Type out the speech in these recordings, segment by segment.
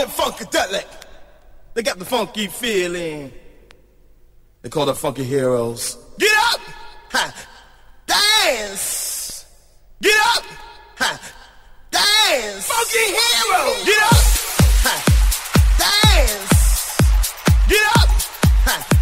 I'm Funkadelic. They got the funky feeling. They call the funky heroes. Get up! Ha! Dance! Get up! Ha! Dance! Funky heroes! Get up! Ha! Dance! Get up! Ha!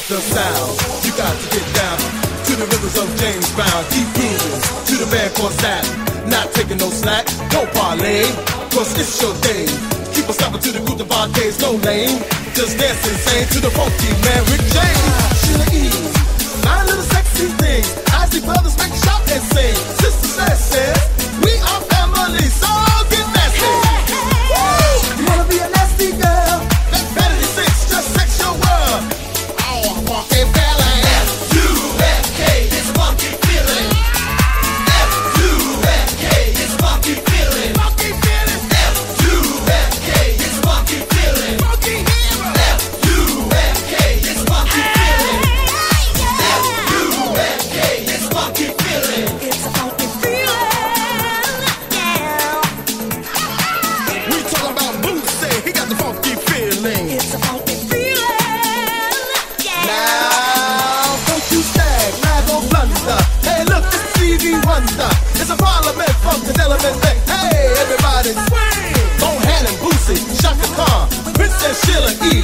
out the sound. You got to get down to the rivers of James Brown. Keep grooving to the man for that. Not taking no slack, no parlay, cause it's your day. Keep a stopping to the group, the Bar-Kays, no lame. Just dance insane to the funky man with James. Sheila E. My little sexy thing. I see brothers make shout and sing. Sister Sledge says, we are family, so. chillin', eat.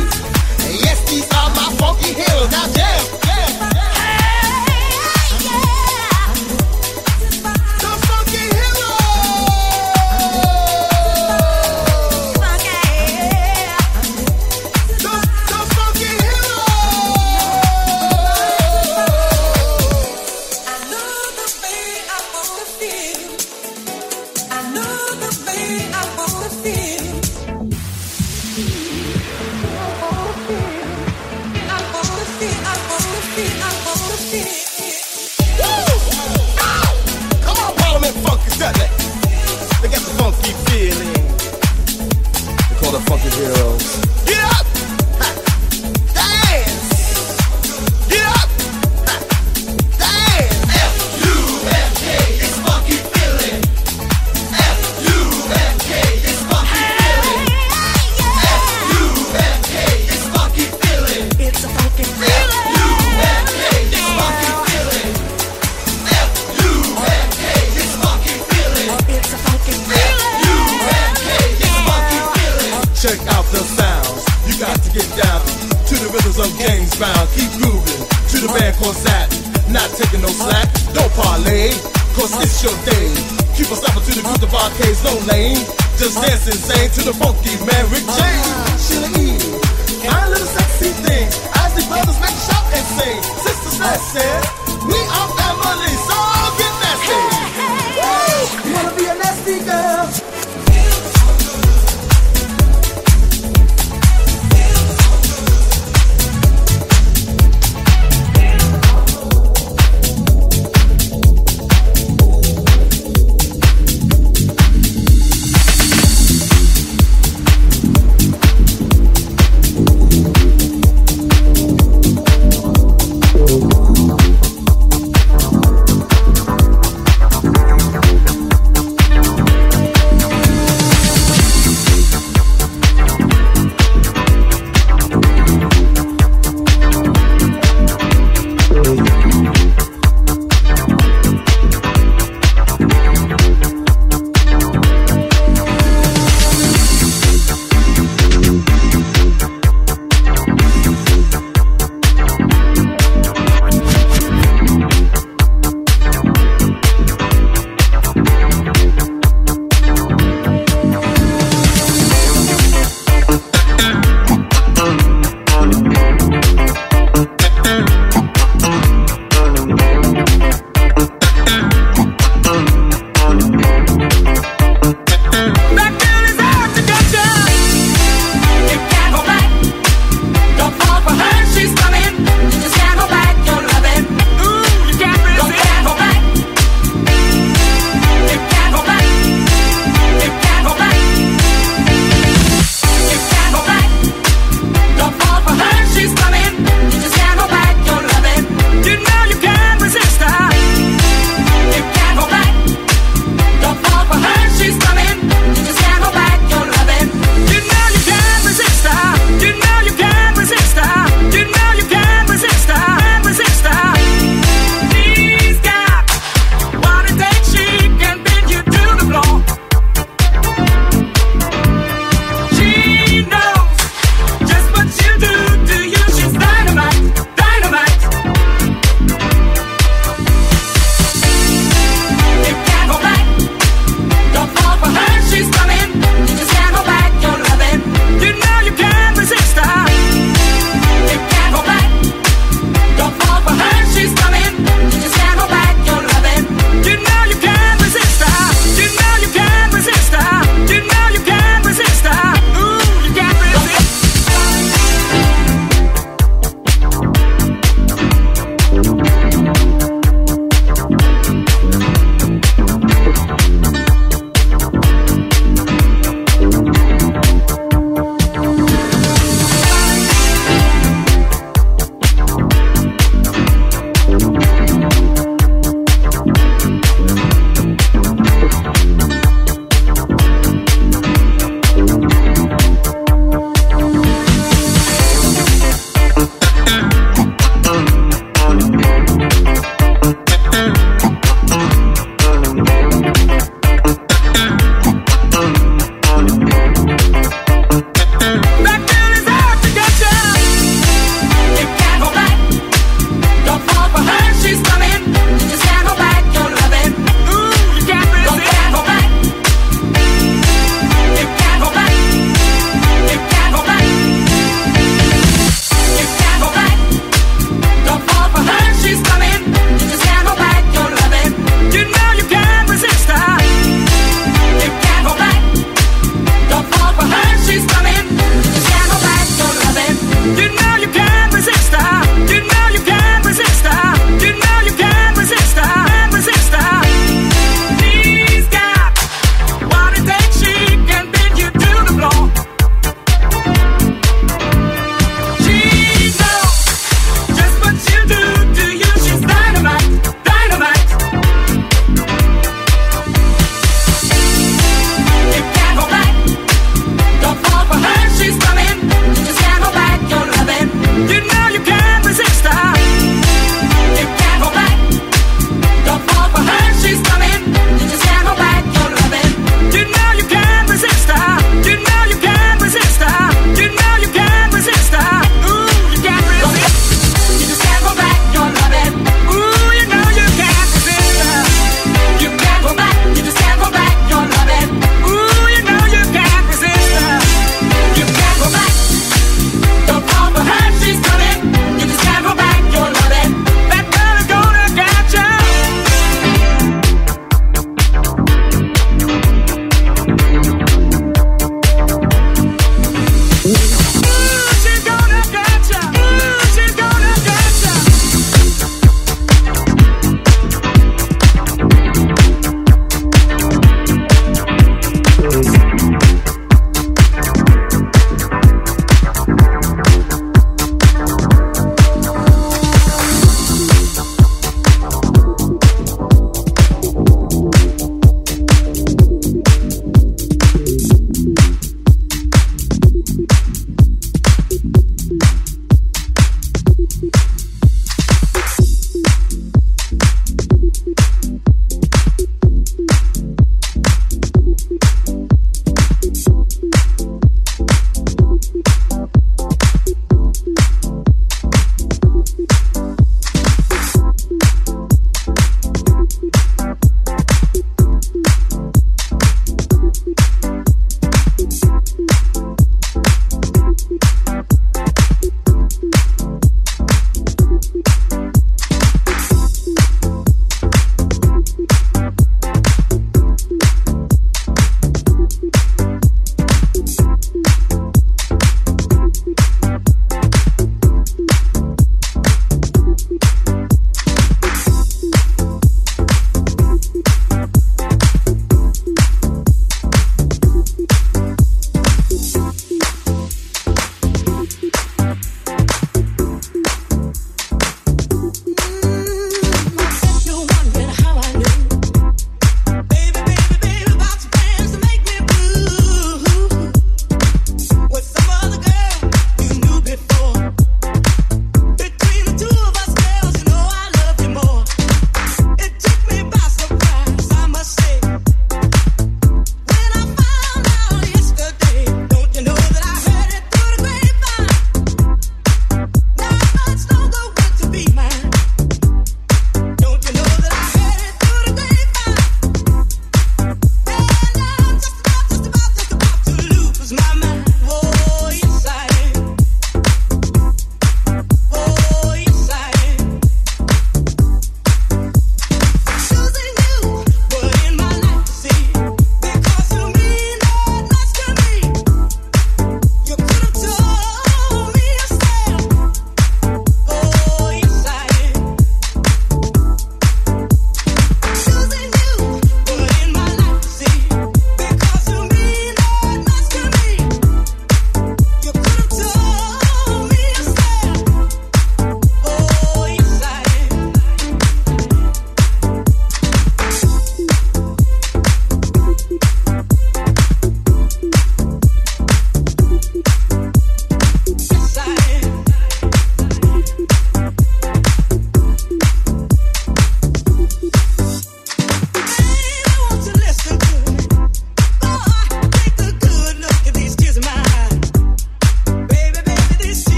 funky marriage.